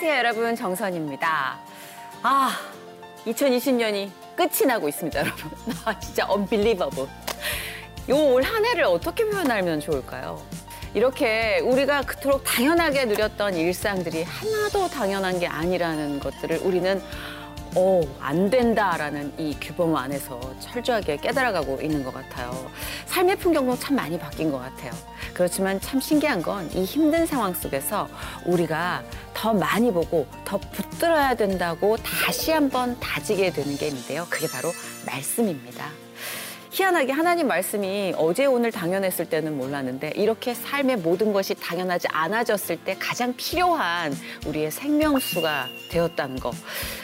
안녕하세요, 여러분. 정선입니다. 아, 2020년이 끝이 나고 있습니다, 여러분. 아, 진짜 unbelievable. 요올 한 해를 어떻게 표현하면 좋을까요? 이렇게 우리가 그토록 당연하게 누렸던 일상들이 하나도 당연한 게 아니라는 것들을 우리는 어, 안 된다라는 이 규범 안에서 철저하게 깨달아가고 있는 것 같아요. 삶의 풍경도 참 많이 바뀐 것 같아요. 그렇지만 참 신기한 건 이 힘든 상황 속에서 우리가 더 많이 보고 더 붙들어야 된다고 다시 한번 다지게 되는 게 있는데요. 그게 바로 말씀입니다. 희한하게 하나님 말씀이 어제 오늘 당연했을 때는 몰랐는데 이렇게 삶의 모든 것이 당연하지 않아졌을 때 가장 필요한 우리의 생명수가 되었다는 거.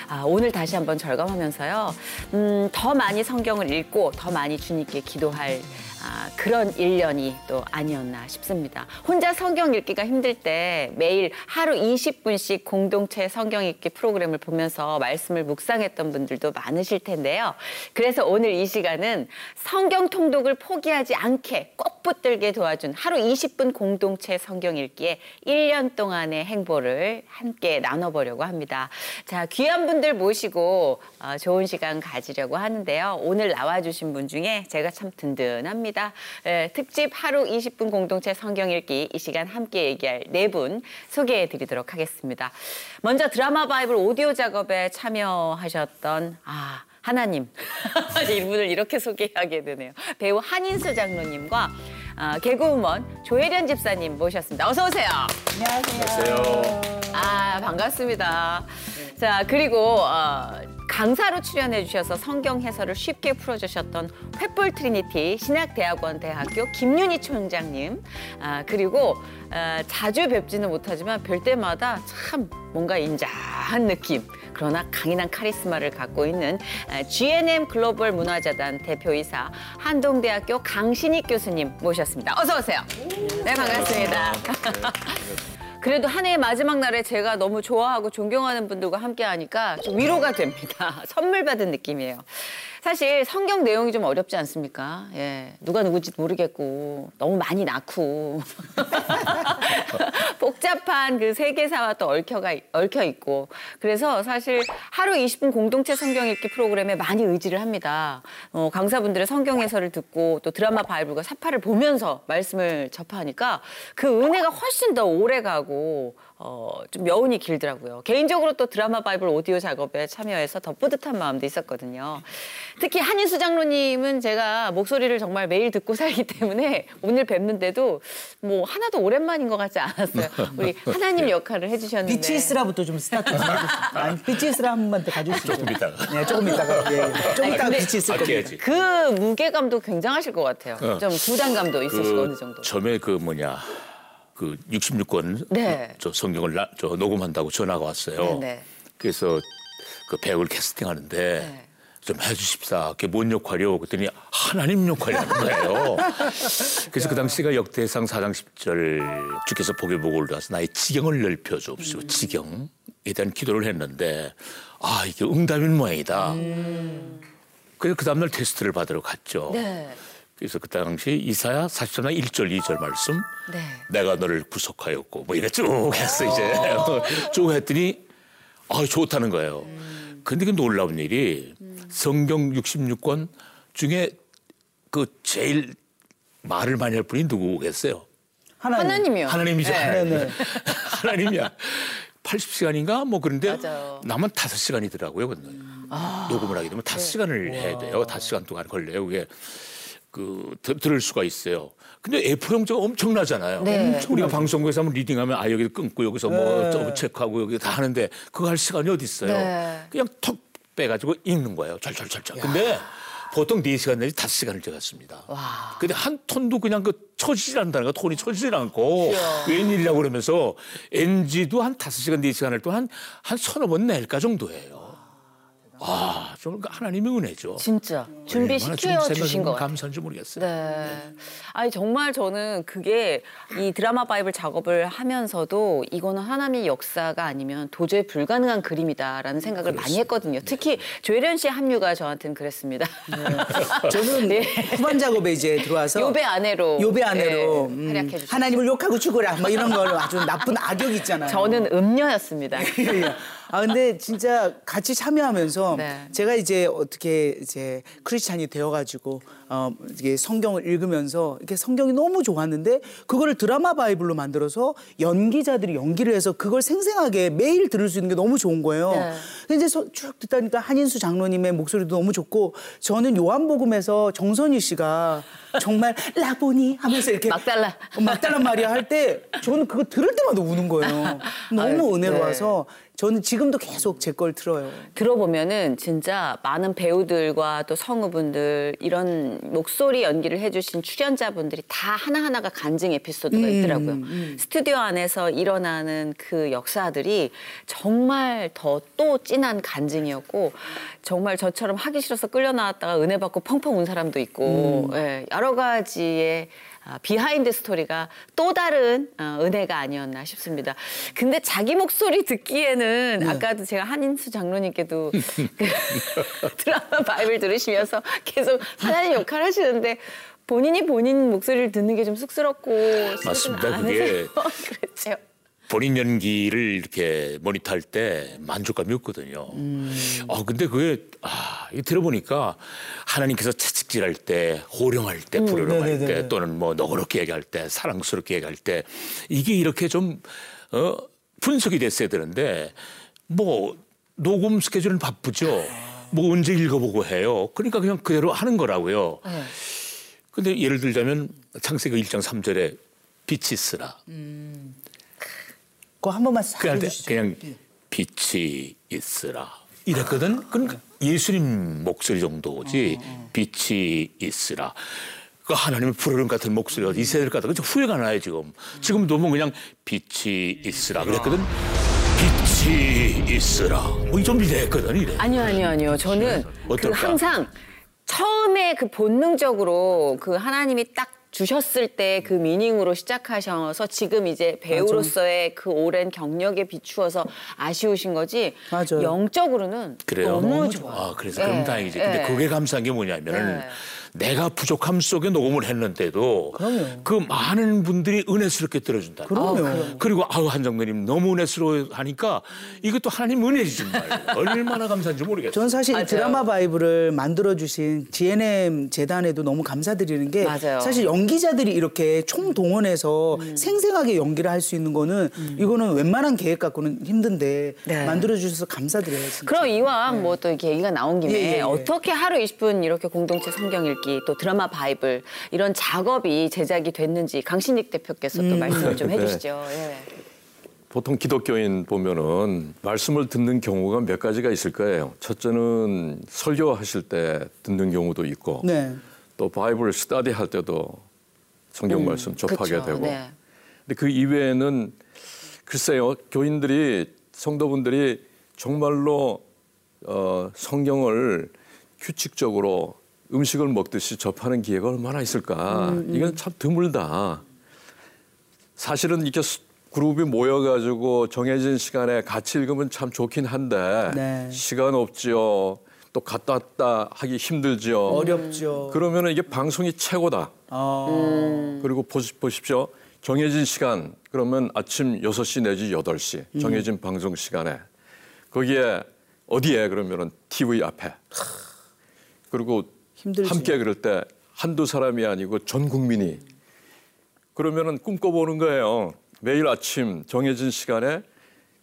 아, 오늘 다시 한번 절감하면서요. 음, 더 많이 성경을 읽고 더 많이 주님께 기도할 아, 그런 일년이또 아니었나 싶습니다. 혼자 성경 읽기가 힘들 때 매일 하루 20분씩 공동체 성경 읽기 프로그램을 보면서 말씀을 묵상했던 분들도 많으실 텐데요. 그래서 오늘 이 시간은 성경 통독을 포기하지 않게 꼭 붙들게 도와준 하루 20분 공동체 성경 읽기에 1년 동안의 행보를 함께 나눠보려고 합니다. 자, 귀한 분들 모시고 어, 좋은 시간 가지려고 하는데요. 오늘 나와주신 분 중에 제가 참 든든합니다. 있습니다. 예, 특집 하루 20분 공동체 성경 읽기 이 시간 함께 얘기할 네 분 소개해 드리도록 하겠습니다. 먼저 드라마 바이블 오디오 작업에 참여하셨던 아 하나님 이분을 이렇게 소개하게 되네요. 배우 한인수 장로님과 어, 개그우먼 조혜련 집사님 모셨습니다. 어서 오세요. 안녕하세요. 안녕하세요. 아 반갑습니다. 자 그리고 어, 강사로 출연해 주셔서 성경 해설을 쉽게 풀어주셨던 횃불 트리니티 신학대학원 대학교 김윤희 총장님 아, 그리고 어, 자주 뵙지는 못하지만 뵐 때마다 참 뭔가 인자한 느낌 그러나 강인한 카리스마를 갖고 있는 GNM 글로벌 문화재단 대표이사 한동대학교 강신익 교수님 모셨습니다. 어서 오세요. 네 반갑습니다. 그래도 한 해의 마지막 날에 제가 너무 좋아하고 존경하는 분들과 함께 하니까 좀 위로가 됩니다. 선물 받은 느낌이에요. 사실 성경 내용이 좀 어렵지 않습니까? 예. 누가 누구인지 모르겠고, 너무 많이 낳고. 복잡한 그 세계사와 또 얽혀가, 얽혀 있고. 그래서 사실 하루 20분 공동체 성경 읽기 프로그램에 많이 의지를 합니다. 어, 강사분들의 성경 해설을 듣고 또 드라마 바이블과 사파를 보면서 말씀을 접하니까 그 은혜가 훨씬 더 오래 가고 어, 좀 여운이 길더라고요. 개인적으로 또 드라마 바이블 오디오 작업에 참여해서 더 뿌듯한 마음도 있었거든요. 특히 한인수 장로님은 제가 목소리를 정말 매일 듣고 살기 때문에 오늘 뵙는데도 뭐 하나도 오랜만인 것 같지 않았어요. 우리 하나님 역할을 해주셨는데. 빛이 있으라부터 좀 스타트 좀 해주세요. 아니, 빛이 있으라 한 번만 더 가주시죠. 조금 이따가. 네, 조금 이따가. 예, 예. 조금 이따가 근데- 빛이 있을 겁니다. 그 무게감도 굉장하실 것 같아요. 어. 좀 부담감도 있으시고 어느 정도. 처음에 그 뭐냐 그 66권 네. 저 성경을 나, 저 녹음한다고 전화가 왔어요. 네, 네. 그래서 그 배우를 캐스팅하는데 네. 좀 해주십사. 그게 뭔 역할이요? 그랬더니 하나님 역할이라는 거예요. 그래서 그 당시가 역대상 4장 10절 주께서 복의 복을 가서 나의 지경을 넓혀 주옵시고 음. 지경에 대한 기도를 했는데 아 이게 응답인 모양이다. 그래서 그 다음날 테스트를 받으러 갔죠. 네. 그래서 그 당시 이사야 43장 1절 2절 말씀 네. 내가 너를 구속하였고 뭐 이래 쭉 했어 이제 쭉 했더니 아 좋다는 거예요. 근데 그 놀라운 일이 성경 66권 중에 그 제일 말을 많이 할 분이 누구겠어요? 하나님. 하나님이요. 하나님이죠. 네. 하나님. 네, 네. 하나님이야. 80시간인가 뭐 그런데 맞아요. 남은 5시간이더라고요. 근데 녹음을 하게 되면 5시간을 해야 돼요. 5시간 동안 걸려요. 그게 그 들- 들을 수가 있어요. 근데 A4 용지가 엄청나잖아요. 네. 우리가 방송국에서 한번 리딩하면 아 여기 끊고 여기서 뭐 네. 체크하고 여기 다 하는데 그거 할 시간이 어디 있어요. 네. 그냥 턱 빼가지고 읽는 거예요. 절절절절. 근데 보통 4시간 내지 5시간을 적었습니다. 와. 근데 한 톤도 그냥 그 쳐지질 않는다는 거 톤이 쳐지질 않고 웬일이냐고 그러면서 NG도 한 5시간, 4시간 할 동안 한, 한 서너 번 낼까 정도예요. 아, 저는 그 하나님의 은혜죠. 진짜 얼마나 준비시켜 주신 것 같아요. 감사한지 모르겠어요. 네. 아니 정말 저는 그게 이 드라마 바이블 작업을 하면서도 이거는 하나님의 역사가 아니면 도저히 불가능한 그림이다라는 생각을 많이 했거든요. 특히 조혜련 씨의 합류가 저한테는 그랬습니다. 저는 네. 후반 작업에 이제 들어와서 요배 아내로 요배 아내로 네, 음. 하나님을 욕하고 죽어라 뭐 이런 걸 아주 나쁜 악역 있잖아요. 저는 음녀였습니다. 아 근데 진짜 같이 참여하면서 네. 제가 이제 어떻게 이제 크리스찬이 되어가지고 어 이게 성경을 읽으면서 이렇게 성경이 너무 좋았는데 그거를 드라마 바이블로 만들어서 연기자들이 연기를 해서 그걸 생생하게 매일 들을 수 있는 게 너무 좋은 거예요. 네. 근데 이제 서- 쭉 듣다 보니까 한인수 장로님의 목소리도 너무 좋고 저는 요한복음에서 정선희 씨가 정말 라보니 하면서 이렇게 막달라. 어, 막달란 말이야 할 때 저는 그거 들을 때마다 우는 거예요. 너무 아유, 은혜로워서 저는 지금도 계속 제 걸 들어요. 들어보면은 진짜 많은 배우들과 또 성우분들 이런 목소리 연기를 해주신 출연자분들이 다 하나하나가 간증 에피소드가 있더라고요. 스튜디오 안에서 일어나는 그 역사들이 정말 더 또 진한 간증이었고 정말 저처럼 하기 싫어서 끌려 나왔다가 은혜 받고 펑펑 운 사람도 있고 예, 여러 가지의 아, behind story가 또 다른 어, 은혜가 아니었나 싶습니다. 근데 자기 목소리 듣기에는 아까도 제가 한인수 장로님께도 그 드라마 바이블 들으시면서 계속 하나님 역할 하시는데 본인이 본인 목소리를 듣는 게 좀 쑥스럽고 맞습니다. 그게 그렇죠. 본인 연기를 이렇게 모니터할 때 만족감이 없거든요. 아 근데 그게 아 들어보니까 하나님께서 채찍질할 때, 호령할 때, 부르릉할 때, 네네네. 또는 뭐 너그럽게 얘기할 때, 사랑스럽게 얘기할 때 이게 이렇게 좀 어, 분석이 됐어야 되는데 뭐 녹음 스케줄은 바쁘죠. 뭐 언제 읽어보고 해요. 그러니까 그냥 그대로 하는 거라고요. 네. 근데 예를 들자면 창세기 1장 3절에 빛이 쓰라. 그거 한 번만 싹 그냥, 해주시죠. 그냥 빛이 있으라. 이랬거든. 그러니까 예수님 목소리 정도지 빛이 있으라. 그 하나님의 푸르름 같은 목소리가 이 세대를 갖다가 후회가 나요 지금. 지금 너무 그냥 빛이 있으라 그랬거든. 빛이 있으라. 뭐좀 이랬거든 이래. 아니요, 아니요, 아니요. 저는 그 어떨까? 항상 처음에 그 본능적으로 그 하나님이 딱 주셨을 때 그 미닝으로 시작하셔서 지금 이제 배우로서의 그 오랜 경력에 비추어서 아쉬우신 거지 맞아요. 영적으로는 그래요. 너무 좋아요. 아, 그래서 예, 그럼 다행이지. 근데 예. 그게 감사한 게 뭐냐면은 예. 내가 부족함 속에 녹음을 했는데도 그럼요. 그 많은 분들이 은혜스럽게 들어준다. 그럼요. 그리고 아우 한정근님 너무 은혜스러워 하니까 이것도 하나님 은혜지 정말. 얼마나 감사한지 모르겠어요. 전 사실 이 맞아요. 드라마 바이블을 만들어 주신 GNM 재단에도 너무 감사드리는 게 맞아요. 사실 연기자들이 이렇게 총동원해서 음. 생생하게 연기를 할 수 있는 거는 이거는 웬만한 계획 갖고는 힘든데 네. 만들어 주셔서 감사드려요. 진짜. 그럼 이왕 뭐또 이렇게 얘기가 나온 김에 예, 예, 예. 어떻게 하루 20분 이렇게 공동체 성경 읽기 또 드라마 바이블 이런 작업이 제작이 됐는지 강신익 대표께서 음. 또 말씀을 좀 네. 해주시죠. 예. 보통 기독교인 보면은 말씀을 듣는 경우가 몇 가지가 있을 거예요. 첫째는 설교하실 때 듣는 경우도 있고 네. 또 바이블 스터디 할 때도 성경 말씀 접하게 음, 그쵸, 되고 네. 근데 그 이외에는 글쎄요 교인들이 성도분들이 정말로 어, 성경을 규칙적으로 음식을 먹듯이 접하는 기회가 얼마나 있을까? 음, 이건 참 드물다. 사실은 이렇게 수- 그룹이 모여가지고 정해진 시간에 같이 읽으면 참 좋긴 한데 네. 시간 없지요. 또 갔다 왔다 하기 힘들지요. 어렵죠. 그러면은 이게 방송이 최고다. 어. 그리고 보시, 보십시오. 정해진 시간 그러면 아침 6시 내지 8시 정해진 방송 시간에. 거기에 어디에? 그러면은 TV 앞에. 그리고 힘들지. 함께 그럴 때 한두 사람이 아니고 전 국민이 그러면은 꿈꿔보는 거예요. 매일 아침 정해진 시간에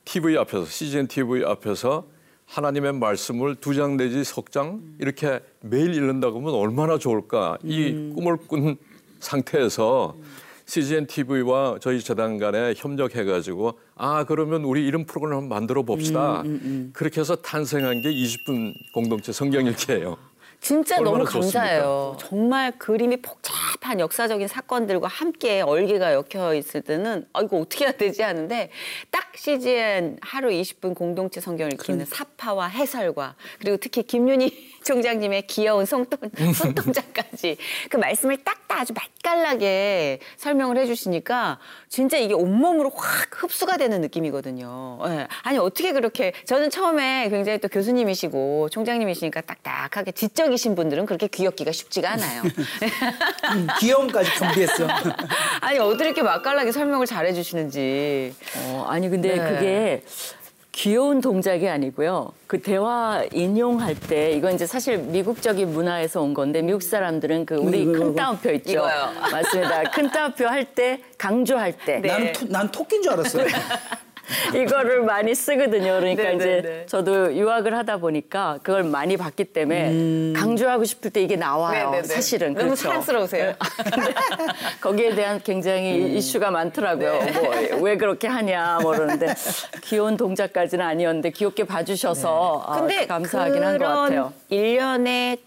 TV 앞에서 CGN TV 앞에서 하나님의 말씀을 두 장 내지 석 장 이렇게 매일 읽는다고 하면 얼마나 좋을까. 이 꿈을 꾼 상태에서 CGN TV와 저희 재단 간에 협력해가지고 아 그러면 우리 이런 프로그램 한번 만들어 봅시다. 그렇게 해서 탄생한 게 20분 공동체 성경 읽기예요. 진짜 너무 얼마나 좋습니까? 감사해요. 정말 그림이 복잡한 역사적인 사건들과 함께 얼개가 엮여 있을 때는 아 이거 어떻게 해야 되지 하는데 딱 CGN 하루 20분 공동체 성경 읽기는 사파와 해설과 그리고 특히 김윤희 총장님의 귀여운 손동, 손동작까지 그 말씀을 딱딱 아주 맛깔나게 설명을 해주시니까 진짜 이게 온몸으로 확 흡수가 되는 느낌이거든요. 예. 아니 어떻게 그렇게 저는 처음에 굉장히 또 교수님이시고 총장님이시니까 딱딱하게 지적 이신 분들은 그렇게 귀엽기가 쉽지가 않아요. 음, 귀여움까지 준비했어. 아니 어떻게 이렇게 맛깔나게 설명을 잘해주시는지. 어, 아니 근데 네. 그게 귀여운 동작이 아니고요. 그 대화 인용할 때 이건 이제 사실 미국적인 문화에서 온 건데 미국 사람들은 그 우리 이거, 이거, 큰. 따옴표 있죠. 이거요. 맞습니다. 큰 따옴표 할 때 강조할 때 네. 나는 토, 난 토끼인 줄 알았어요. 이거를 많이 쓰거든요. 그러니까 네, 이제 네, 네. 저도 유학을 하다 보니까 그걸 많이 봤기 때문에 강조하고 싶을 때 이게 나와요. 네, 네, 네. 사실은 너무 그렇죠. 사랑스러우세요. 거기에 대한 굉장히 이슈가 많더라고요. 뭐왜 그렇게 하냐 뭐 그러는데 귀여운 동작까지는 아니었는데 귀엽게 봐주셔서 아, 근데 감사하긴 한 것 같아요. 일련의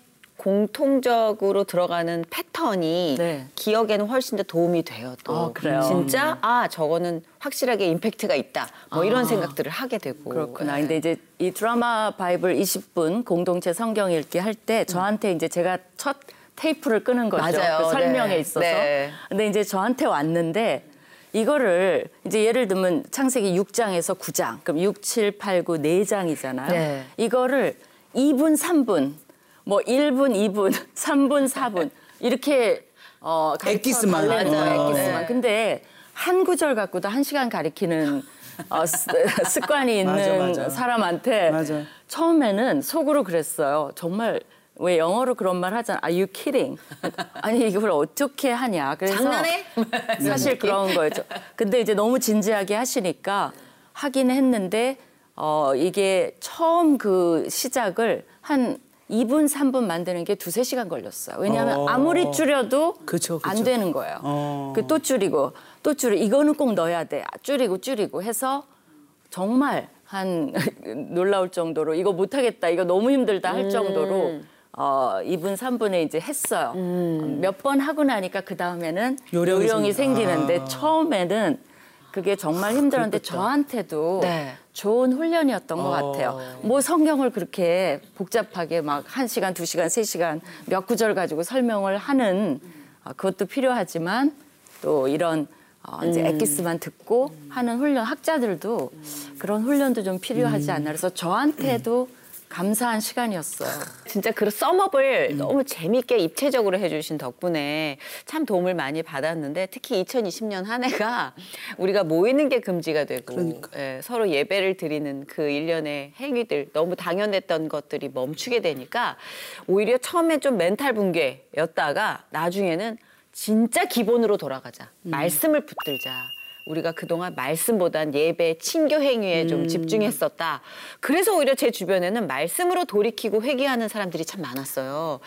공통적으로 들어가는 패턴이 네. 기억에는 훨씬 더 도움이 돼요. 또 아, 그래요? 진짜 아 저거는 확실하게 임팩트가 있다. 뭐 이런 생각들을 하게 되고 그렇구나. 네. 근데 이제 이 드라마 바이블 20분 공동체 성경 읽기 할 때 저한테 이제 제가 첫 테이프를 끄는 거죠. 맞아요. 그 설명에 네. 있어서. 네. 근데 이제 저한테 왔는데 이거를 이제 예를 들면 창세기 6장에서 9장, 그럼 6, 7, 8, 9, 4장이잖아요. 네. 이거를 2분, 3분, 뭐 1분, 2분, 3분, 4분 이렇게 어 거예요, 맞아요. 엑기스만. 네. 근데 한 구절 갖고도 한 시간 가리키는 어, 습- 습관이 있는 맞아, 맞아. 사람한테 맞아. 처음에는 속으로 그랬어요. 정말 왜 영어로 그런 말 하잖아. Are you kidding? 아니 이걸 어떻게 하냐. 그래서 장난해? 사실 그런 거였죠. 근데 이제 너무 진지하게 하시니까 하긴 했는데 어 이게 처음 그 시작을 한 2분, 3분 만드는 게 두세 시간 걸렸어요. 왜냐하면 어. 아무리 줄여도 그쵸, 그쵸. 안 되는 거예요. 어. 그또 줄이고 또 줄이고 이거는 꼭 넣어야 돼. 줄이고 줄이고 해서 정말 한 놀라울 정도로 이거 못하겠다. 이거 너무 힘들다 할 정도로 어, 2분, 3분에 이제 했어요. 몇번 하고 나니까 그 다음에는 요령이 요령이, 생기- 생기는데 아. 처음에는 그게 정말 힘들었는데 저한테도 네. 좋은 훈련이었던 것 어. 같아요. 뭐 성경을 그렇게 복잡하게 막 한시간두시간세시간 몇 구절 가지고 설명을 하는 아, 그것도 필요하지만 또 이런 어, 이제 음. 엑기스만 듣고 하는 훈련 학자들도 그런 훈련도 좀 필요하지 음. 않나 그래서 저한테도 감사한 시간이었어요. 진짜 그 썸업을 너무 재밌게 입체적으로 해주신 덕분에 참 도움을 많이 받았는데 특히 2020년 한 해가 우리가 모이는 게 금지가 되고 예, 서로 예배를 드리는 그 일련의 행위들 너무 당연했던 것들이 멈추게 되니까 오히려 처음에 좀 멘탈 붕괴였다가 나중에는 진짜 기본으로 돌아가자. 말씀을 붙들자. 우리가 그동안 말씀보단 예배, 친교 행위에 좀 집중했었다. 그래서 오히려 제 주변에는 말씀으로 돌이키고 회개하는 사람들이 참 많았어요.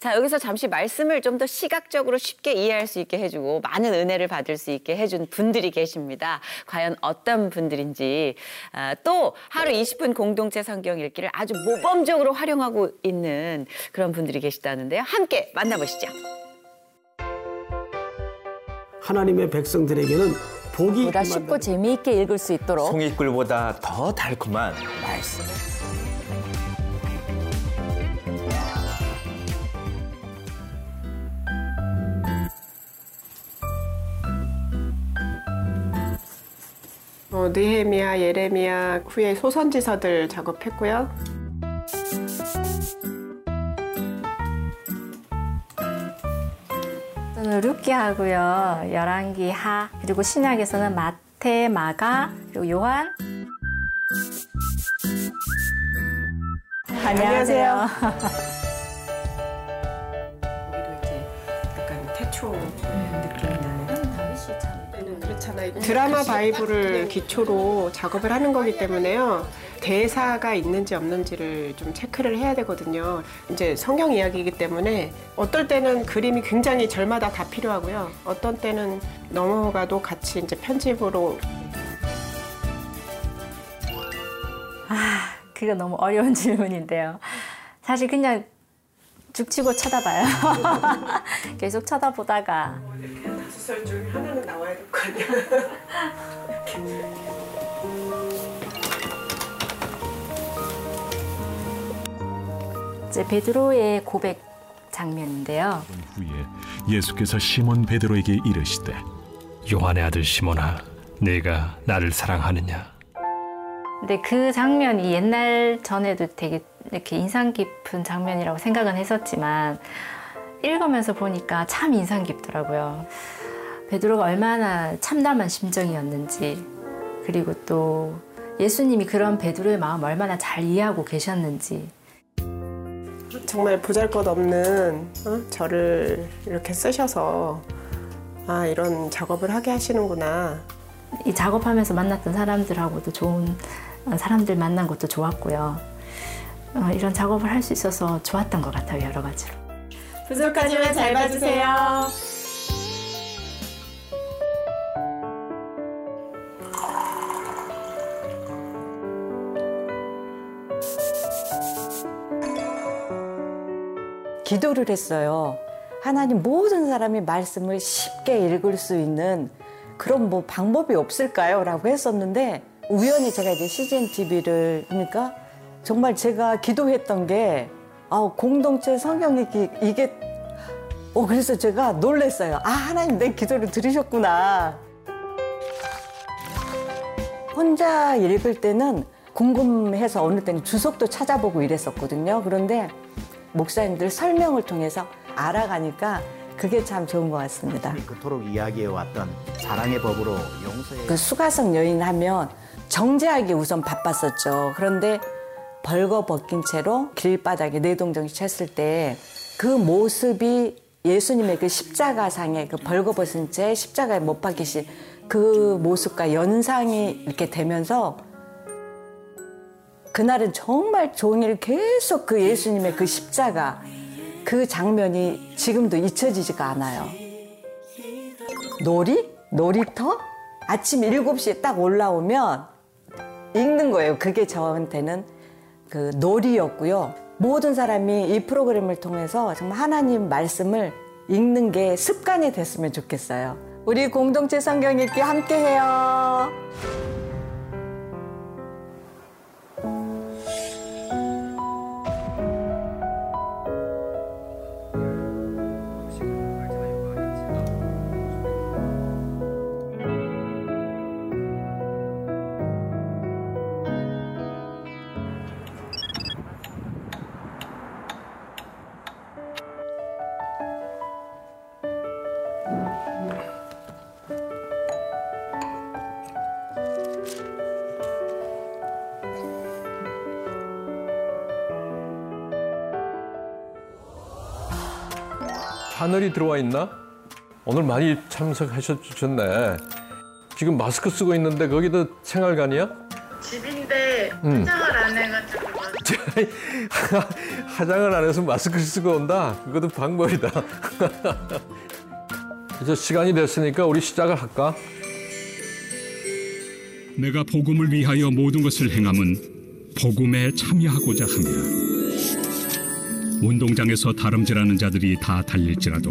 자, 여기서 잠시 말씀을 좀 더 시각적으로 쉽게 이해할 수 있게 해주고 많은 은혜를 받을 수 있게 해준 분들이 계십니다. 과연 어떤 분들인지. 아, 또 하루 20분 공동체 성경 읽기를 아주 모범적으로 활용하고 있는 그런 분들이 계시다는데요. 함께 만나보시죠. 하나님의 백성들에게는 복이 보다 쉽고 재미있게 읽을 수 있도록 송이꿀보다 더 달콤한 말씀. 어, 느헤미야, 예레미야 후에 소선지서들 작업했고요. 저는 룻기 하고요. 열왕기 하 그리고 신약에서는 마태, 마가 그리고 요한. 안녕하세요. 거기도 이제 약간 태초 느낌이 나는. 그렇잖아요. 드라마 바이블을 기초로 작업을 하는 거기 때문에요. 대사가 있는지 없는지를 좀 체크를 해야 되거든요. 이제 성경 이야기이기 때문에 어떨 때는 그림이 굉장히 절마다 다 필요하고요. 어떤 때는 넘어가도 같이 이제 편집으로 아, 그거 너무 어려운 질문인데요. 사실 그냥 죽치고 쳐다봐요. 계속 쳐다보다가 다섯 살 중에 하나는 나와야 될 거 아니야. 이제 베드로의 고백 장면인데요. 후에 예수께서 시몬 베드로에게 이르시되 요한의 아들 시몬아, 네가 나를 사랑하느냐? 근데 그 장면이 옛날 전에도 되게 이렇게 인상 깊은 장면이라고 생각은 했었지만 읽으면서 보니까 참 인상 깊더라고요. 베드로가 얼마나 참담한 심정이었는지 그리고 또 예수님이 그런 베드로의 마음 얼마나 잘 이해하고 계셨는지 정말 보잘것없는 어? 저를 이렇게 쓰셔서 아 이런 작업을 하게 하시는구나. 이 작업하면서 만났던 사람들하고도 좋은 사람들 만난 것도 좋았고요. 어, 이런 작업을 할 수 있어서 좋았던 것 같아요 여러 가지로. 부족하지만 잘 봐주세요. 기도를 했어요. 하나님 모든 사람이 말씀을 쉽게 읽을 수 있는 그런 뭐 방법이 없을까요? 라고 했었는데 우연히 제가 이제 CGN TV를 보니까 정말 제가 기도했던 게 아, 공동체 성경 읽기 이게 어 그래서 제가 놀랬어요. 아 하나님 내 기도를 들으셨구나. 혼자 읽을 때는 궁금해서 어느 때는 주석도 찾아보고 이랬었거든요. 그런데 목사님들 설명을 통해서 알아가니까 그게 참 좋은 것 같습니다. 그토록 이야기해 왔던 사랑의 법으로 용서의 그 수가성 여인 하면 정제하기 우선 바빴었죠. 그런데 벌거벗긴 채로 길바닥에 내동정시 쳤을 때 그 모습이 예수님의 그 십자가상에 그 벌거벗은 채 십자가에 못 박히신 그 모습과 연상이 이렇게 되면서 그날은 정말 종일 계속 그 예수님의 그 십자가 그 장면이 지금도 잊혀지지가 않아요. 놀이? 놀이터? 아침 7시에 딱 올라오면 읽는 거예요. 그게 저한테는 그 놀이였고요. 모든 사람이 이 프로그램을 통해서 정말 하나님 말씀을 읽는 게 습관이 됐으면 좋겠어요. 우리 공동체 성경 읽기 함께 해요. 하늘이 들어와 있나? 오늘 많이 참석하셨네. 지금 마스크 쓰고 있는데 거기도 생활관이야? 집인데 음. 화장을 안 해가지고 화장을 안 해서 마스크 쓰고 온다? 그것도 방법이다. 이제 시간이 됐으니까 우리 시작을 할까? 내가 복음을 위하여 모든 것을 행함은 복음에 참여하고자 함이라. 운동장에서 다름질하는 자들이 다 달릴지라도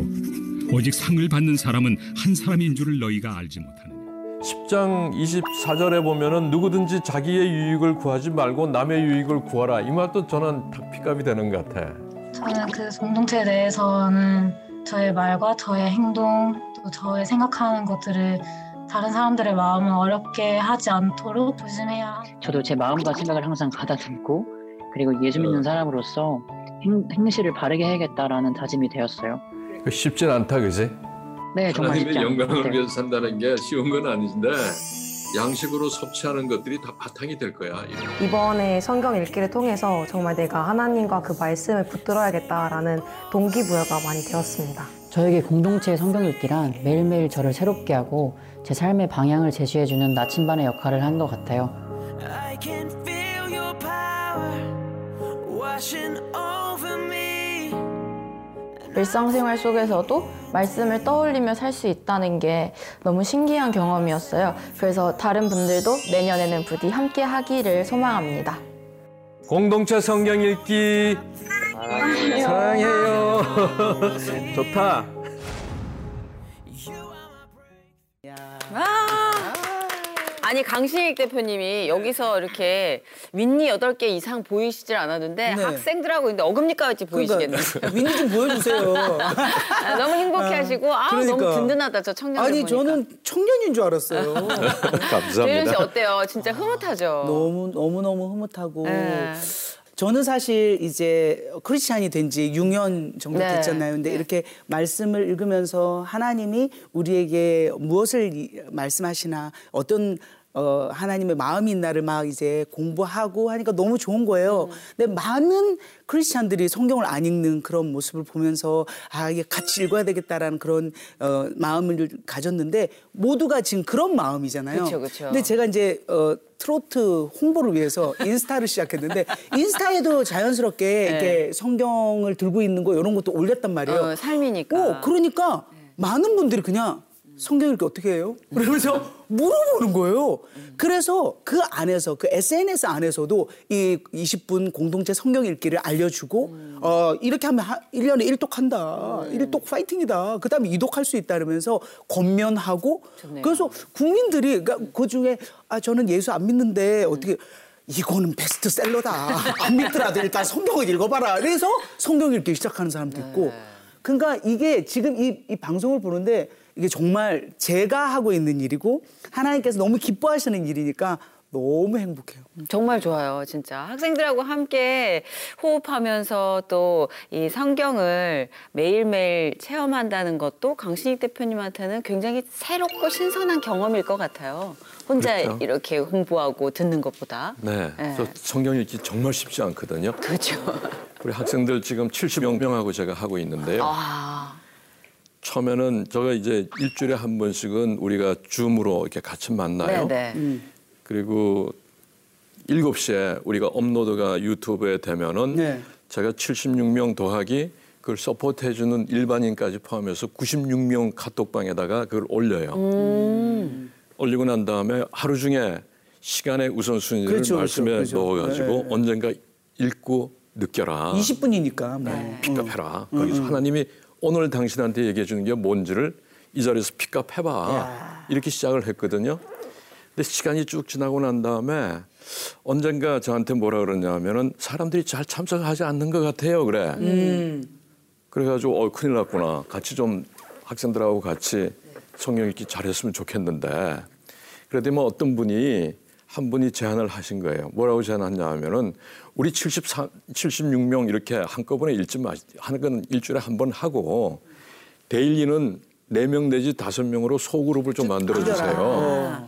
오직 상을 받는 사람은 한 사람인 줄을 너희가 알지 못하느냐. 10장 24절에 보면은 누구든지 자기의 유익을 구하지 말고 남의 유익을 구하라. 이 말도 저는 닭피값이 되는 것 같아. 저는 그 공동체 내에서는 저의 말과 저의 행동 또 저의 생각하는 것들을 다른 사람들의 마음을 어렵게 하지 않도록 조심해야 저도 제 마음과 생각을 항상 가다듬고 그리고 예수 믿는 사람으로서 행, 행실을 바르게 해야겠다라는 다짐이 되었어요. 그 쉽진 않다, 그지? 네, 정말 쉽지 하나님의 영광을 않아요. 위해서 산다는 게 쉬운 건 아닌데 양식으로 섭취하는 것들이 다 바탕이 될 거야. 이번에 성경 읽기를 통해서 정말 내가 하나님과 그 말씀을 붙들어야겠다라는 동기부여가 많이 되었습니다. 저에게 공동체 성경 읽기란 매일매일 저를 새롭게 하고 제 삶의 방향을 제시해주는 나침반의 역할을 한 것 같아요. 일상생활 속에서도 말씀을 떠올리며 살 수 있다는 게 너무 신기한 경험이었어요. 그래서 다른 분들도 내년에는 부디 함께 하기를 소망합니다. 공동체 성경 읽기 사랑해요. 좋다. 아니 강신익 대표님이 여기서 이렇게 윗니 여덟 개 이상 보이시질 않았는데 네. 학생들하고 있는데 어금니까지 보이시겠네요. 윈니 좀 보여주세요. 아, 너무 행복해하시고 아 너무 그러니까. 든든하다 저 청년들 아니 보니까. 저는 청년인 줄 알았어요. 조현 씨 어때요? 진짜 흐뭇하죠. 너무 너무 너무 흐뭇하고. 네. 저는 사실 이제 크리스찬이 된 지 6년 정도 네. 됐잖아요. 근데 이렇게 말씀을 읽으면서 하나님이 우리에게 무엇을 이- 말씀하시나 어떤 어, 하나님의 마음이 있나를 막 이제 공부하고 하니까 너무 좋은 거예요. 근데 많은 크리스찬들이 성경을 안 읽는 그런 모습을 보면서 아, 이게 같이 읽어야 되겠다라는 그런 어, 마음을 가졌는데 모두가 지금 그런 마음이잖아요. 그쵸, 그쵸. 근데 제가 이제 어, 트로트 홍보를 위해서 인스타를 시작했는데 인스타에도 자연스럽게 이렇게 성경을 들고 있는 거 이런 것도 올렸단 말이에요. 어, 삶이니까. 어, 그러니까 많은 분들이 그냥 성경 읽기 어떻게 해요? 그러면서 물어보는 거예요. 그래서 그 안에서 그 SNS 안에서도 이 20분 공동체 성경 읽기를 알려주고 어 이렇게 하면 하, 1년에 1독 한다. 1독 파이팅이다. 그다음에 2독 할 수 있다 그러면서 권면하고 그래서 국민들이 그러니까 그 중에 아 저는 예수 안 믿는데 어떻게 이거는 베스트셀러다. 안 믿더라도 일단 성경을 읽어봐라. 그래서 성경 읽기 시작하는 사람도 있고. 그러니까 이게 지금 이, 이 방송을 보는데 이게 정말 제가 하고 있는 일이고 하나님께서 너무 기뻐하시는 일이니까 너무 행복해요. 정말 좋아요, 진짜. 학생들하고 함께 호흡하면서 또 이 성경을 매일매일 체험한다는 것도 강신익 대표님한테는 굉장히 새롭고 신선한 경험일 것 같아요. 혼자 그렇죠. 이렇게 홍보하고 듣는 것보다. 네. 네. 저 성경 읽기 정말 쉽지 않거든요. 그렇죠. 우리 학생들 지금 70명하고 제가 하고 있는데요. 아, 처음에는 제가 이제 일주일에 한 번씩은 우리가 줌으로 이렇게 같이 만나요. 네, 네. 그리고 7시에 우리가 업로드가 유튜브에 되면은 네. 제가 76명 더하기 그걸 support 해주는 일반인까지 포함해서 96명 카톡방에다가 그걸 올려요. 음. 올리고 난 다음에 하루 중에 시간의 우선순위를 그렇죠, 말씀에 그렇죠, 그렇죠. 넣어가지고 네, 네. 언젠가 읽고 느껴라. 20분이니까. 뭐. 픽업해라. 음, 거기서 음. 하나님이 오늘 당신한테 얘기해 주는 게 뭔지를 이 자리에서 픽업해봐. 이렇게 시작을 했거든요. 근데 시간이 쭉 지나고 난 다음에 언젠가 저한테 뭐라 그러냐면은 사람들이 잘 참석하지 않는 것 같아요. 그래. 음. 그래가지고 어 큰일 났구나. 같이 좀 학생들하고 같이 성경 읽기 잘했으면 좋겠는데 그랬더니 뭐 어떤 분이 한 분이 제안을 하신 거예요. 뭐라고 제안했냐 하면은 우리 74, 76명 이렇게 한꺼번에 읽지 마. 하는 건 일주일에 한 번 하고 데일리는 네명 내지 다섯 명으로 소그룹을 좀 만들어 주세요.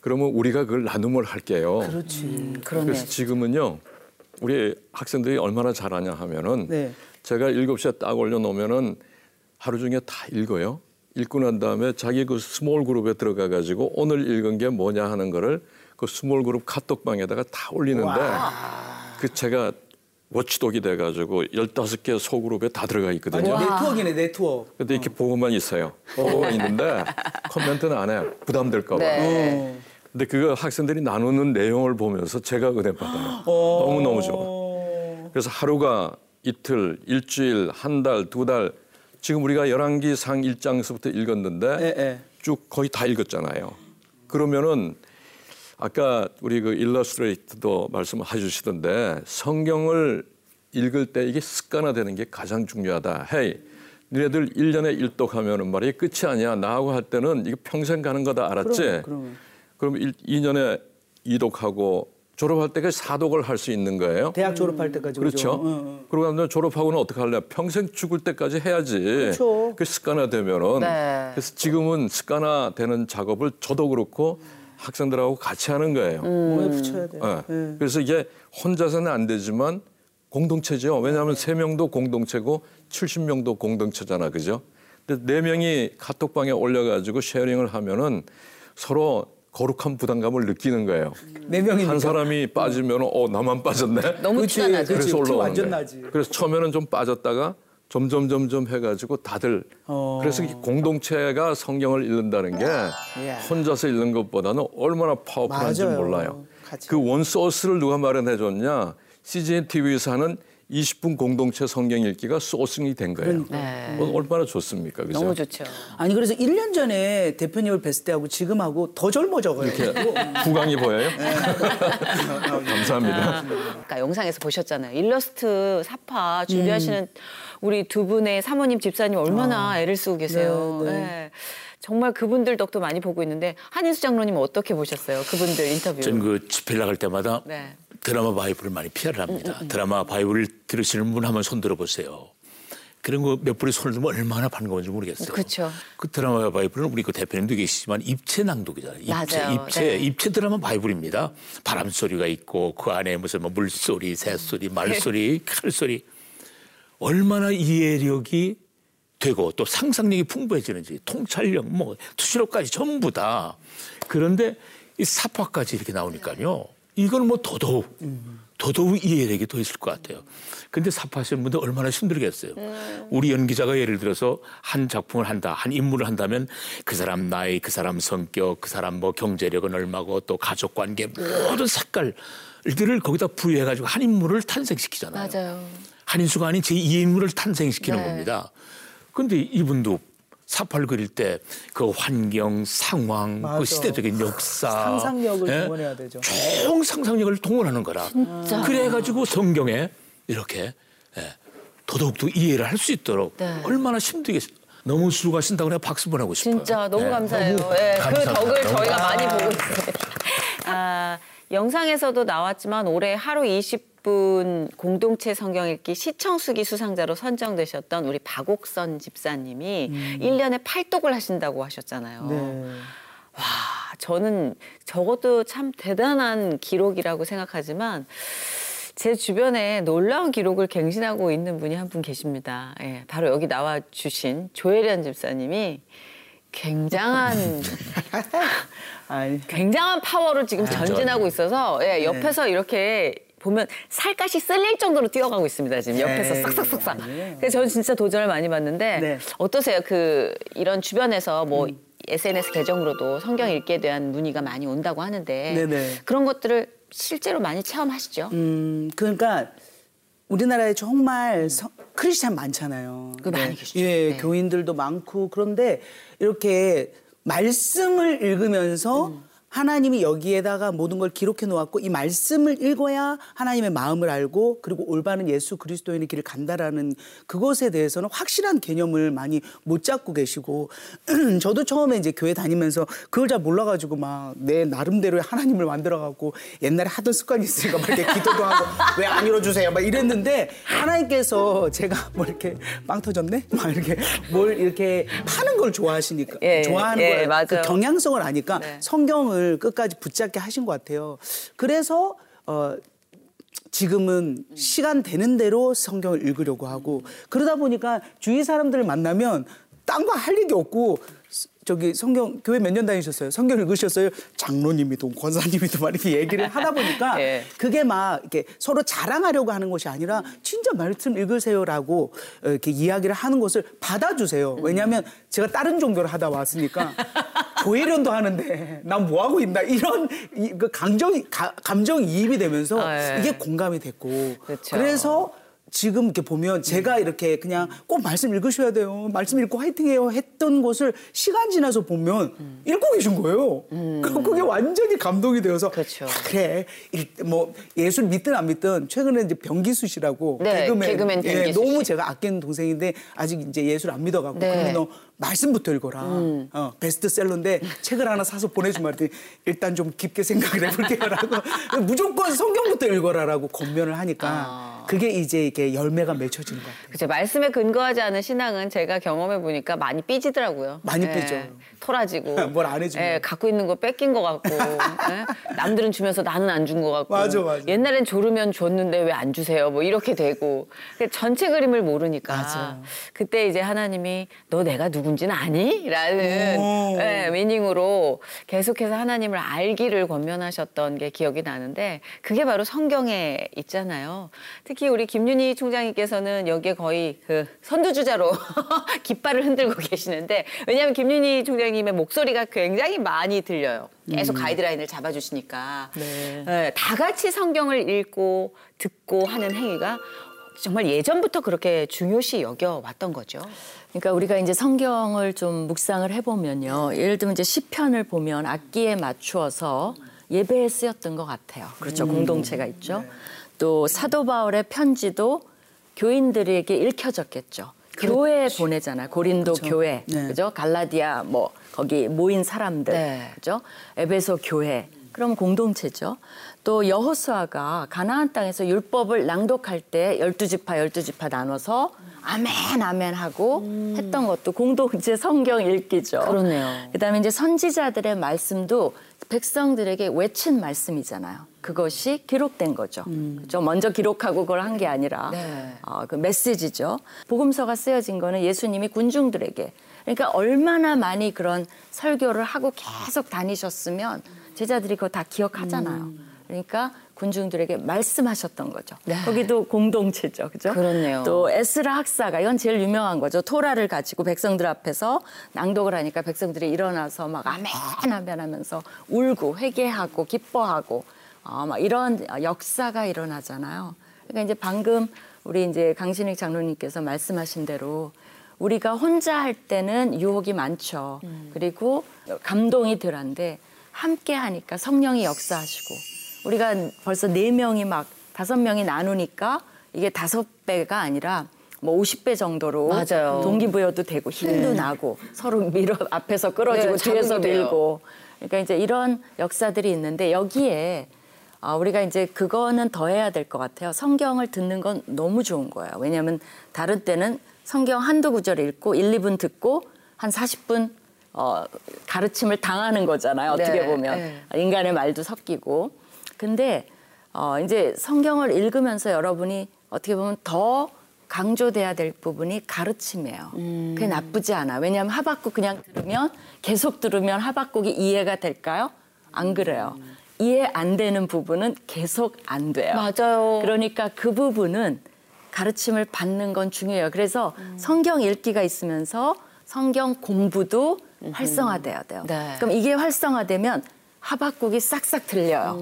그러면 우리가 그걸 나눔을 할게요. 그렇지. 음, 그래서 지금은요. 우리 학생들이 얼마나 잘하냐 하면은 네. 제가 일곱 시에 딱 올려 놓으면은 하루 중에 다 읽어요. 읽고 난 다음에 자기 그 small group에 들어가 가지고 오늘 읽은 게 뭐냐 하는 거를 그 small group 카톡방에다가 다 올리는데 그 제가 watchdog이 돼 가지고 15개 소그룹에 다 들어가 있거든요. 완전 네트워크네, 네트워크. 근데 이렇게 보고만 있어요. 보고만 있는데 코멘트는 안 해요. 부담될까 봐. 네. 근데 그거 학생들이 나누는 내용을 보면서 제가 은혜 받아요. 너무너무 좋아. 그래서 하루가 이틀, 일주일, 한 달, 두 달. 지금 우리가 열왕기 상 1장서부터 읽었는데 네, 쭉 거의 다 읽었잖아요. 그러면은 아까 우리 그 일러스트레이트도 말씀해 주시던데 성경을 읽을 때 이게 습관화되는 게 가장 중요하다. 헤이, 너네들 1년에 1독 하면은 말이 끝이 아니야. 나하고 할 때는 이거 평생 가는 거다. 알았지? 그럼, 그럼. 그럼 일, 2년에 2독하고 졸업할 때까지 4독을 할 수 있는 거예요. 대학 졸업할 때까지. 그렇죠. 그죠? 응, 응. 그러고 나면 졸업하고는 어떻게 할래? 평생 죽을 때까지 해야지. 그렇죠. 그 습관화되면은. 네. 그래서 지금은 습관화되는 작업을 저도 그렇고 학생들하고 같이 하는 거예요. 몸에 붙여야 돼. 예. 네. 그래서 이게 혼자서는 안 되지만 공동체죠. 왜냐하면 세 명도 공동체고 70명도 공동체잖아, 그죠? 근데 네 명이 카톡방에 올려가지고 sharing을 하면은 서로 거룩한 부담감을 느끼는 거예요. 네 명이니까. 한 사람이 빠지면 어 나만 빠졌네. 너무 그렇지, 티가 나죠. 그렇지. 그래서 티 올라오는 완전 거예요. 나지. 그래서 처음에는 좀 빠졌다가 점점 점점 해가지고 다들 어. 그래서 이 공동체가 성경을 읽는다는 게 혼자서 읽는 것보다는 얼마나 파워풀한지. 몰라요. 그 원소스를 누가 마련해 줬냐? CGN TV에서 하는 20분 공동체 성경 읽기가 소싱이 된 거예요. 네. 뭐 얼마나 좋습니까? 그죠? 너무 좋죠. 아니 그래서 1년 전에 대표님을 뵀을 때하고 지금하고 더 젊어져가요. 이렇게 후광이 보여요? 감사합니다. 아까 영상에서 보셨잖아요. 일러스트 사파 준비하시는 음. 우리 두 분의 사모님 집사님 얼마나 아. 애를 쓰고 계세요. 네, 네. 네. 정말 그분들 덕도 많이 보고 있는데 한인수 장로님 어떻게 보셨어요? 그분들 인터뷰. 전그 집회 나갈 때마다 네. 드라마 바이블을 많이 피하를 음, 합니다. 드라마 바이블을 들으시는 분 한번 손 들어보세요. 그런 거 몇 분이 손을 들면 얼마나 반가운지 모르겠어요. 그렇죠. 그 드라마 바이블은 우리 그 대표님도 계시지만 입체 낭독이잖아요. 입체, 맞아요. 입체, 네. 입체 드라마 바이블입니다. 바람 소리가 있고 그 안에 무슨 뭐 물소리, 새소리, 말소리, 칼소리. 얼마나 이해력이 되고 또 상상력이 풍부해지는지 통찰력, 뭐 투시력까지 전부 다. 그런데 이 삽화까지 이렇게 나오니까요. 이건 뭐 더더욱 더더욱 이해력이 더 있을 것 같아요. 근데 사파 하시는 분들 얼마나 힘들겠어요. 우리 연기자가 예를 들어서 한 작품을 한다, 한 인물을 한다면 그 사람 나이, 그 사람 성격, 그 사람 뭐 경제력은 얼마고 또 가족 관계 모든 색깔들을 거기다 부여해 가지고 한 인물을 탄생시키잖아요. 맞아요. 한인수가 아닌 제2의 인물을 탄생시키는 네. 겁니다. 근데 이분도 사파를 그릴 때 그 환경, 상황, 맞아. 그 시대적인 역사, 상상력을 예? 동원해야 되죠. 총 상상력을 동원하는 거라. 진짜. 그래가지고 성경에 이렇게 예, 더더욱더 이해를 할 수 있도록 네. 얼마나 힘들겠어요. 너무 수고하신다고 내가 박수 보내고 싶어요. 진짜 너무 예. 감사해요. 너무 예, 그 감사합니다. 덕을 너무 저희가. 많이 보고 있습니다. 아, 영상에서도 나왔지만 올해 하루 20 분 공동체 성경 읽기 시청수기 수상자로 선정되셨던 우리 박옥선 집사님이 음. 일 1년에 팔독을 하신다고 하셨잖아요. 네. 와, 저는 저것도 참 대단한 기록이라고 생각하지만 제 주변에 놀라운 기록을 갱신하고 있는 분이 한 분 계십니다. 예, 바로 여기 나와 주신 조혜련 집사님이 굉장한 굉장한 파워를 지금 아, 전진하고 있어서 예, 네. 옆에서 이렇게 보면 살갗이 쓸릴 정도로 뛰어가고 있습니다. 지금 옆에서 네. 싹싹싹싹. 그래서 저는 진짜 도전을 많이 봤는데 네. 어떠세요? 그 이런 주변에서 뭐 음. SNS 계정으로도 성경 읽기에 대한 문의가 많이 온다고 하는데 네네. 그런 것들을 실제로 많이 체험하시죠? 음, 그러니까 우리나라에 정말 성- 크리스찬 많잖아요. 그 많이 계시죠. 예, 네. 교인들도 많고 그런데 이렇게 말씀을 읽으면서 음. 하나님이 여기에다가 모든 걸 기록해 놓았고 이 말씀을 읽어야 하나님의 마음을 알고 그리고 올바른 예수 그리스도인의 길을 간다라는 그것에 대해서는 확실한 개념을 많이 못 잡고 계시고 저도 처음에 이제 교회 다니면서 그걸 잘 몰라가지고 막 내 나름대로의 하나님을 만들어갖고 옛날에 하던 습관이 있으니까 막 이렇게 기도도 하고 왜 안 이뤄주세요 막 이랬는데 하나님께서 제가 뭐 이렇게 빵 터졌네 막 이렇게 뭘 이렇게 파는 걸 좋아하시니까 예, 좋아하는 예, 걸 맞아요. 그 경향성을 아니까 네. 성경을 끝까지 붙잡게 하신 것 같아요. 그래서 어. 지금은 시간 되는 대로 성경을 읽으려고 하고 그러다 보니까 주위 사람들을 만나면 딴 거 할 얘기 없고 스- 저기 성경 교회 몇 년 다니셨어요? 성경 읽으셨어요? 장로님이도 권사님이도 막 이렇게 얘기를 하다 보니까 예. 그게 막 이렇게 서로 자랑하려고 하는 것이 아니라 진짜 말씀 읽으세요라고 어, 이렇게 이야기를 하는 것을 받아주세요. 왜냐하면 제가 다른 종교를 하다 왔으니까 교회련도 하는데 난 뭐 하고 있나 이런 이, 그 감정 가- 감정 이입이 되면서 아, 예. 이게 공감이 됐고 그렇죠. 그래서 지금 이렇게 보면 제가 이렇게 그냥 꼭 말씀 읽으셔야 돼요. 말씀 읽고 화이팅해요 했던 것을 시간 지나서 보면 음. 읽고 계신 거예요. 그럼 그게 완전히 감동이 되어서 그렇죠. 야, 그래 일- 뭐 예술 믿든 안 믿든 최근에 이제 병기수 씨라고 네, 개그맨, 개그맨 예, 너무 씨. 제가 아끼는 동생인데 아직 이제 예술 안 믿어가고 네. 그러면 너 말씀부터 읽어라. 음. 어, 베스트셀러인데 책을 하나 사서 보내주면 말더니 일단 좀 깊게 생각을 해볼게요라고 무조건 성경부터 읽어라라고 권면을 하니까 아. 그게 이제 이렇게 열매가 맺혀지는 것 같아요. 그죠 말씀에 근거하지 않은 신앙은 제가 경험해 보니까 많이 삐지더라고요. 많이 예, 삐져. 토라지고. 뭘 안 해주면. 예, 갖고 있는 거 뺏긴 것 같고. 예? 남들은 주면서 나는 안준것 같고. 맞아, 맞아. 옛날엔 조르면 줬는데 왜 안 주세요? 뭐 이렇게 되고. 그 전체 그림을 모르니까. 맞아. 그때 이제 하나님이 너 내가 누군지는 아니? 라는 오. 예, 미닝으로 계속해서 하나님을 알기를 권면하셨던 게 기억이 나는데 그게 바로 성경에 있잖아요. 특히 우리 김윤희 총장님께서는 여기에 거의 그 선두주자로 깃발을 흔들고 계시는데 왜냐하면 김윤희 총장님 의 목소리가 굉장히 많이 들려요. 계속 음. 가이드라인을 잡아주시니까 네. 예, 다 같이 성경을 읽고 듣고 하는 행위가 정말 예전부터 그렇게 중요시 여겨 왔던 거죠. 그러니까 우리가 이제 성경을 좀 묵상을 해보면요. 예를 들면 이제 시편을 보면 악기에 맞추어서 예배에 쓰였던 것 같아요. 그렇죠. 음. 공동체가 있죠. 또 사도 바울의 편지도 교인들에게 읽혀졌겠죠. 교회에 보내잖아요. 고린도 그렇죠. 교회, 네. 그죠? 갈라디아 뭐 거기 모인 사람들, 네. 그죠? 에베소 교회. 그럼 공동체죠. 또 여호수아가 가나안 땅에서 율법을 낭독할 때 열두 지파 열두 지파 나눠서 아멘 아멘 하고 했던 것도 공동체 성경 읽기죠. 음. 그러네요. 그다음에 이제 선지자들의 말씀도 백성들에게 외친 말씀이잖아요. 그것이 기록된 거죠. 그죠? 먼저 기록하고 그걸 한 게 아니라 음. 네. 어, 그 메시지죠. 복음서가 쓰여진 거는 예수님이 군중들에게 그러니까 얼마나 많이 그런 설교를 하고 계속 다니셨으면 제자들이 그거 다 기억하잖아요. 그러니까 군중들에게 말씀하셨던 거죠. 네. 거기도 공동체죠. 그죠? 그렇네요. 또 에스라 학사가 이건 제일 유명한 거죠. 토라를 가지고 백성들 앞에서 낭독을 하니까 백성들이 일어나서 막 아멘 아멘 하면서 울고 회개하고 기뻐하고 어, 막 이런 역사가 일어나잖아요. 그러니까 이제 방금 우리 이제 강신익 장로님께서 말씀하신 대로 우리가 혼자 할 때는 유혹이 많죠. 그리고 감동이 덜한데 함께 하니까 성령이 역사하시고 우리가 벌써 네 명이 막 다섯 명이 나누니까 이게 다섯 배가 아니라 뭐 50배 정도로 맞아요. 동기부여도 되고 힘도 네. 나고 서로 밀어 앞에서 끌어주고 네, 뒤에서. 밀고 그러니까 이제 이런 역사들이 있는데 여기에 아, 우리가 이제 그거는 더 해야 될 것 같아요. 성경을 듣는 건 너무 좋은 거예요. 왜냐하면 다른 때는 성경 한두 구절 읽고 1, 2분 듣고 한 40분 어, 가르침을 당하는 거잖아요. 어떻게 네, 보면 네. 인간의 말도 섞이고. 근데 어, 이제 성경을 읽으면서 여러분이 어떻게 보면 더 강조돼야 될 부분이 가르침이에요. 그게 나쁘지 않아. 왜냐하면 하박국 그냥 들으면 계속 들으면 하박국이 이해가 될까요? 안 그래요. 이해 안 되는 부분은 계속 안 돼요. 맞아요. 그러니까 그 부분은 가르침을 받는 건 중요해요. 그래서 성경 읽기가 있으면서 성경 공부도 활성화돼야 돼요. 네. 그럼 이게 활성화되면 하박국이 싹싹 들려요.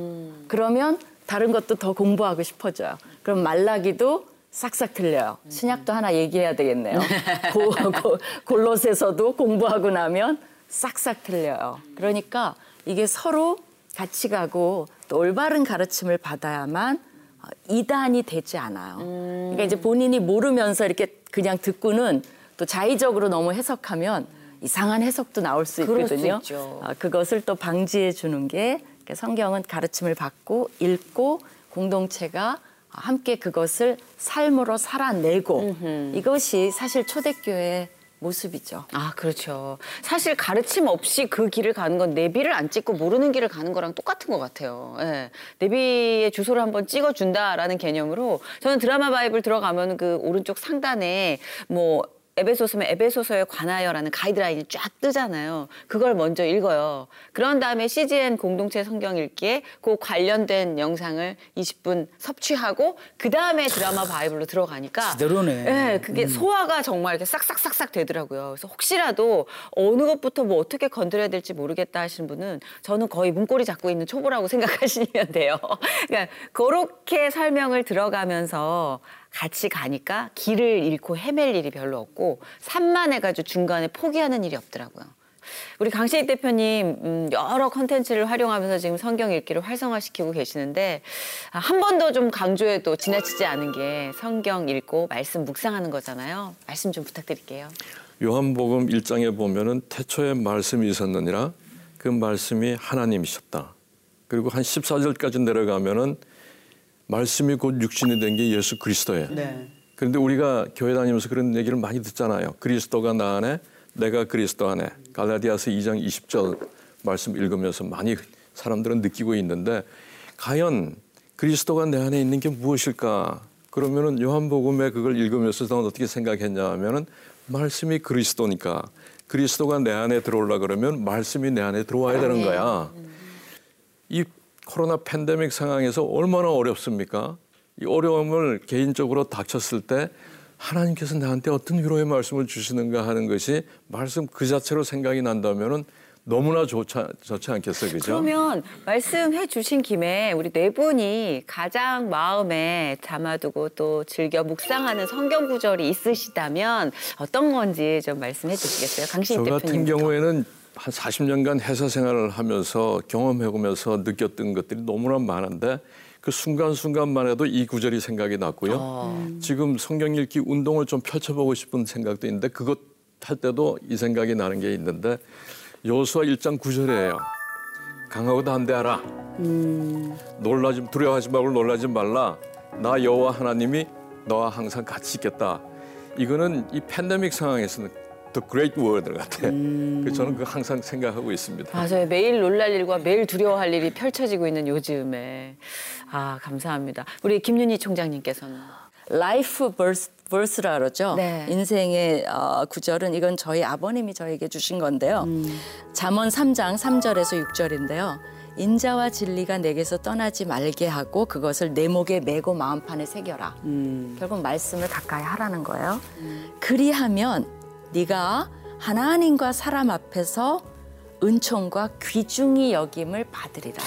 그러면 다른 것도 더 공부하고 싶어져요. 그럼 말라기도 싹싹 들려요. 신약도 하나 얘기해야 되겠네요. 고, 고, 골로새서도 공부하고 나면 싹싹 들려요. 그러니까 이게 서로 같이 가고 또 올바른 가르침을 받아야만 어, 이단이 되지 않아요. 그러니까 이제 본인이 모르면서 이렇게 그냥 듣고는 또 자의적으로 너무 해석하면 이상한 해석도 나올 수 그럴 수 있거든요. 있죠. 아, 그것을 또 방지해 주는 게 그러니까 성경은 가르침을 받고 읽고 공동체가 함께 그것을 삶으로 살아내고 이것이 사실 초대교회의 모습이죠. 아, 그렇죠. 사실 가르침 없이 그 길을 가는 건 내비를 안 찍고 모르는 길을 가는 거랑 똑같은 것 같아요. 예. 내비의 주소를 한번 찍어준다라는 개념으로 저는 드라마 바이블 들어가면 그 오른쪽 상단에 뭐 에베소서면 에베소서에 관하여라는 가이드라인이 쫙 뜨잖아요. 그걸 먼저 읽어요. 그런 다음에 CGN 공동체 성경 읽기에 그 관련된 영상을 20분 섭취하고 그 다음에 드라마 바이블로 들어가니까 제대로네. 네, 그게 소화가 정말 이렇게 싹싹싹싹 되더라고요. 그래서 혹시라도 어느 것부터 뭐 어떻게 건드려야 될지 모르겠다 하시는 분은 저는 거의 문고리 잡고 있는 초보라고 생각하시면 돼요. 그러니까 그렇게 설명을 들어가면서 같이 가니까 길을 잃고 헤맬 일이 별로 없고 산만해가지고 중간에 포기하는 일이 없더라고요. 우리 강신익 대표님 음, 여러 컨텐츠를 활용하면서 지금 성경 읽기를 활성화시키고 계시는데 아, 한번 더 좀 강조해도 지나치지 않은 게 성경 읽고 말씀 묵상하는 거잖아요. 말씀 좀 부탁드릴게요. 요한복음 1장에 보면은 태초에 말씀이 있었느니라 그 말씀이 하나님이셨다. 그리고 한 14절까지 내려가면은 말씀이 곧 육신이 된 게 예수 그리스도예요. 네. 그런데 우리가 교회 다니면서 그런 얘기를 많이 듣잖아요. 그리스도가 나 안에 내가 그리스도 안에 갈라디아서 2장 20절 말씀 읽으면서 많이 사람들은 느끼고 있는데 과연 그리스도가 내 안에 있는 게 무엇일까? 그러면은 요한복음에 그걸 읽으면서 저는 어떻게 생각했냐 하면은 말씀이 그리스도니까 그리스도가 내 안에 들어올라 그러면 말씀이 내 안에 들어와야 되는 거야. 이 코로나 팬데믹 상황에서 얼마나 어렵습니까? 이 어려움을 개인적으로 닥쳤을 때 하나님께서 나한테 어떤 위로의 말씀을 주시는가 하는 것이 말씀 그 자체로 생각이 난다면은 너무나 좋지, 좋지 않겠어요, 그죠? 그러면 말씀해 주신 김에 우리 네 분이 가장 마음에 담아두고 또 즐겨 묵상하는 성경 구절이 있으시다면 어떤 건지 좀 말씀해 주시겠어요? 강신익 저 대표님. 같은 경우에는 한 40년간 회사 생활을 하면서 경험해보면서 느꼈던 것들이 너무나 많은데 그 순간순간만 해도 이 구절이 생각이 났고요. 어. 지금 성경 읽기 운동을 좀 펼쳐보고 싶은 생각도 있는데 그것 할 때도 이 생각이 나는 게 있는데 여호수아 1장 9절이에요. 강하고 담대하라. 놀라지 두려워하지 말고 놀라지 말라. 나 여호와 하나님이 너와 항상 같이 있겠다. 이거는 이 팬데믹 상황에서는 The Great Word 같아. 그 저는 그 항상 생각하고 있습니다. 맞아요. 매일 놀랄 일과 매일 두려워할 일이 펼쳐지고 있는 요즘에. 아, 감사합니다. 우리 김윤희 총장님께서는. life verse, verse라 그러죠. 네. 인생의 어, 구절은 이건 저희 아버님이 저에게 주신 건데요. 잠언 3장 3절에서 6절인데요. 인자와 진리가 네게서 떠나지 말게 하고 그것을 네 목에 매고 마음판에 새겨라. 결국 말씀을 가까이 하라는 거예요. 그리하면 네가 하나님과 사람 앞에서 은총과 귀중히 여김을 받으리라.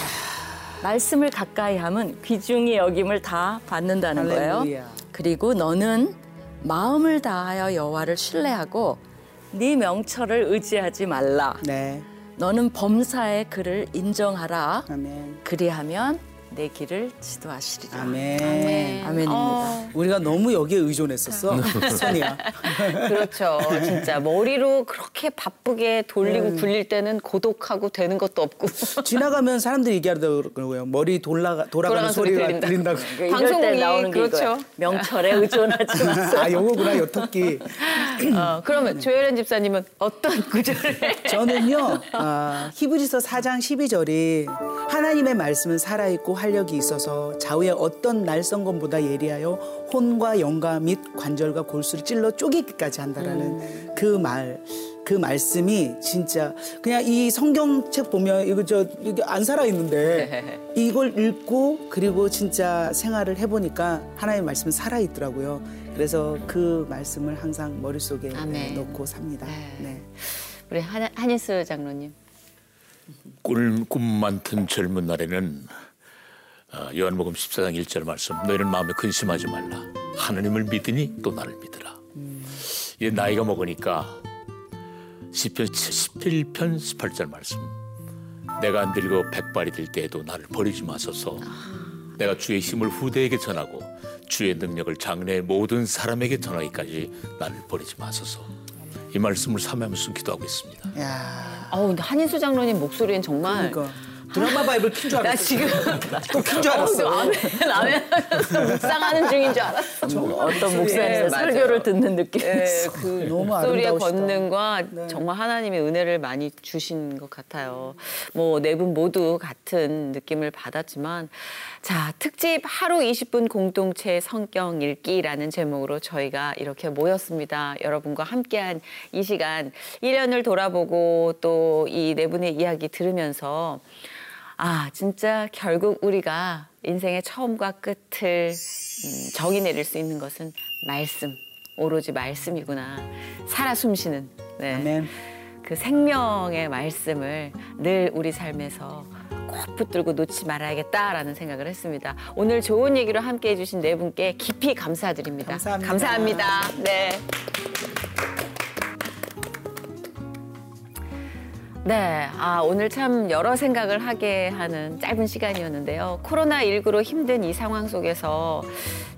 말씀을 가까이 하면 귀중히 여김을 다 받는다는 거예요. 그리고 너는 마음을 다하여 여호와를 신뢰하고 네 명철을 의지하지 말라. 네. 너는 범사의 그를 인정하라. 아멘. 그리하면 내 길을 지도하시리라. 아멘. 아멘입니다. 어. 우리가 너무 여기에 의존했었어. 소니야. 그렇죠. 진짜 머리로 그렇게 바쁘게 돌리고 음. 굴릴 때는 고독하고 되는 것도 없고. 지나가면 사람들이 얘기하더라고요. 머리 돌아가, 돌아가는 돌아가는 소리 소리가 들린다. 들린다고. 때 방송국이 나오는 게 그렇죠. 명철에 의존하지 마세요. 아, 요거구나, 요 토끼. 어, 그러면 조혜련 집사님은 어떤 구절을? 저는요, 아, 히브리서 4장 12절이 하나님의 말씀은 살아있고 활력이 있어서 좌우의 어떤 날성검보다 예리하여 혼과 영과 및 관절과 골수를 찔러 쪼개기까지 한다라는 그 말. 그 말씀이 진짜 그냥 이 성경책 보면 이거 저 이게 안 살아 있는데 이걸 읽고 그리고 진짜 생활을 해보니까 하나님의 말씀은 살아 있더라고요. 그래서 그 말씀을 항상 머릿속에 아멘. 넣고 삽니다. 네. 우리 한, 한인스 장로님. 꿈, 꿈 많던 젊은 날에는 어, 요한복음 14장 1절 말씀 너희는 마음에 근심하지 말라. 하나님을 믿으니 또 나를 믿으라. 이제 나이가 먹으니까 시편 11편 18절 말씀. 내가 안 들고 백발이 될 때에도 나를 버리지 마소서. 내가 주의 힘을 후대에게 전하고 주의 능력을 장래의 모든 사람에게 전하기까지 나를 버리지 마소서. 이 말씀을 삼하면서 기도하고 있습니다. 야. 어우, 근데 한인수 장로님 목소리는 정말. 그러니까 드라마 바이블 킨줄나 알았어. 지금 또킨 줄 알았어. 어, 아멘, 아멘. 묵상하는 중인 줄 알았어. 어떤 목사님의 네, 맞아요. 설교를 듣는 네, 느낌이었어. 그 너무 아름다우시다. 권능과 네. 정말 하나님의 은혜를 많이 주신 것 같아요. 뭐 네 분 모두 같은 느낌을 받았지만 자 특집 하루 20분 공동체 성경 읽기라는 제목으로 저희가 이렇게 모였습니다. 여러분과 함께한 이 시간 1년을 돌아보고 또 이 네 분의 이야기 들으면서 아, 진짜 결국 우리가 인생의 처음과 끝을 음, 정의 내릴 수 있는 것은 말씀, 오로지 말씀이구나. 살아 숨쉬는 네. 아멘. 그 생명의 말씀을 늘 우리 삶에서 꼭 붙들고 놓지 말아야겠다라는 생각을 했습니다. 오늘 좋은 얘기로 함께 해주신 네 분께 깊이 감사드립니다. 감사합니다. 감사합니다. 네. 네, 아, 오늘 참 여러 생각을 하게 하는 짧은 시간이었는데요. 코로나19로 힘든 이 상황 속에서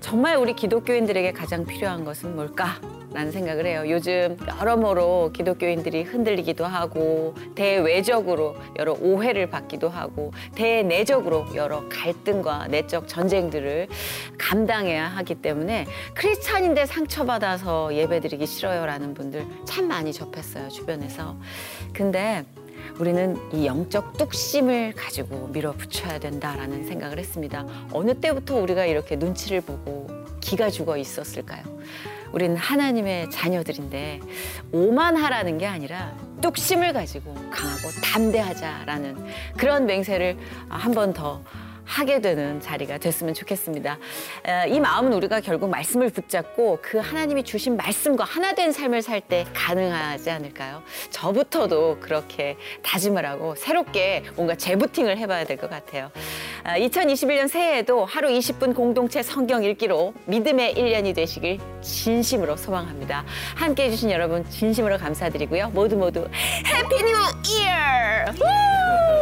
정말 우리 기독교인들에게 가장 필요한 것은 뭘까? 라는 생각을 해요. 요즘 여러모로 기독교인들이 흔들리기도 하고 대외적으로 여러 오해를 받기도 하고 대내적으로 여러 갈등과 내적 전쟁들을 감당해야 하기 때문에 크리스찬인데 상처받아서 예배드리기 싫어요라는 분들 참 많이 접했어요 주변에서. 근데 우리는 이 영적 뚝심을 가지고 밀어붙여야 된다라는 생각을 했습니다. 어느 때부터 우리가 이렇게 눈치를 보고 기가 죽어 있었을까요? 우리는 하나님의 자녀들인데 오만하라는 게 아니라 뚝심을 가지고 강하고 담대하자라는 그런 맹세를 한 번 더 하게 되는 자리가 됐으면 좋겠습니다. 에, 이 마음은 우리가 결국 말씀을 붙잡고 그 하나님이 주신 말씀과 하나 된 삶을 살 때 가능하지 않을까요? 저부터도 그렇게 다짐을 하고 새롭게 뭔가 재부팅을 해봐야 될 것 같아요. 아, 2021년 새해에도 하루 20분 공동체 성경 읽기로 믿음의 1년이 되시길 진심으로 소망합니다. 함께 해주신 여러분 진심으로 감사드리고요. 모두 모두 Happy New Year!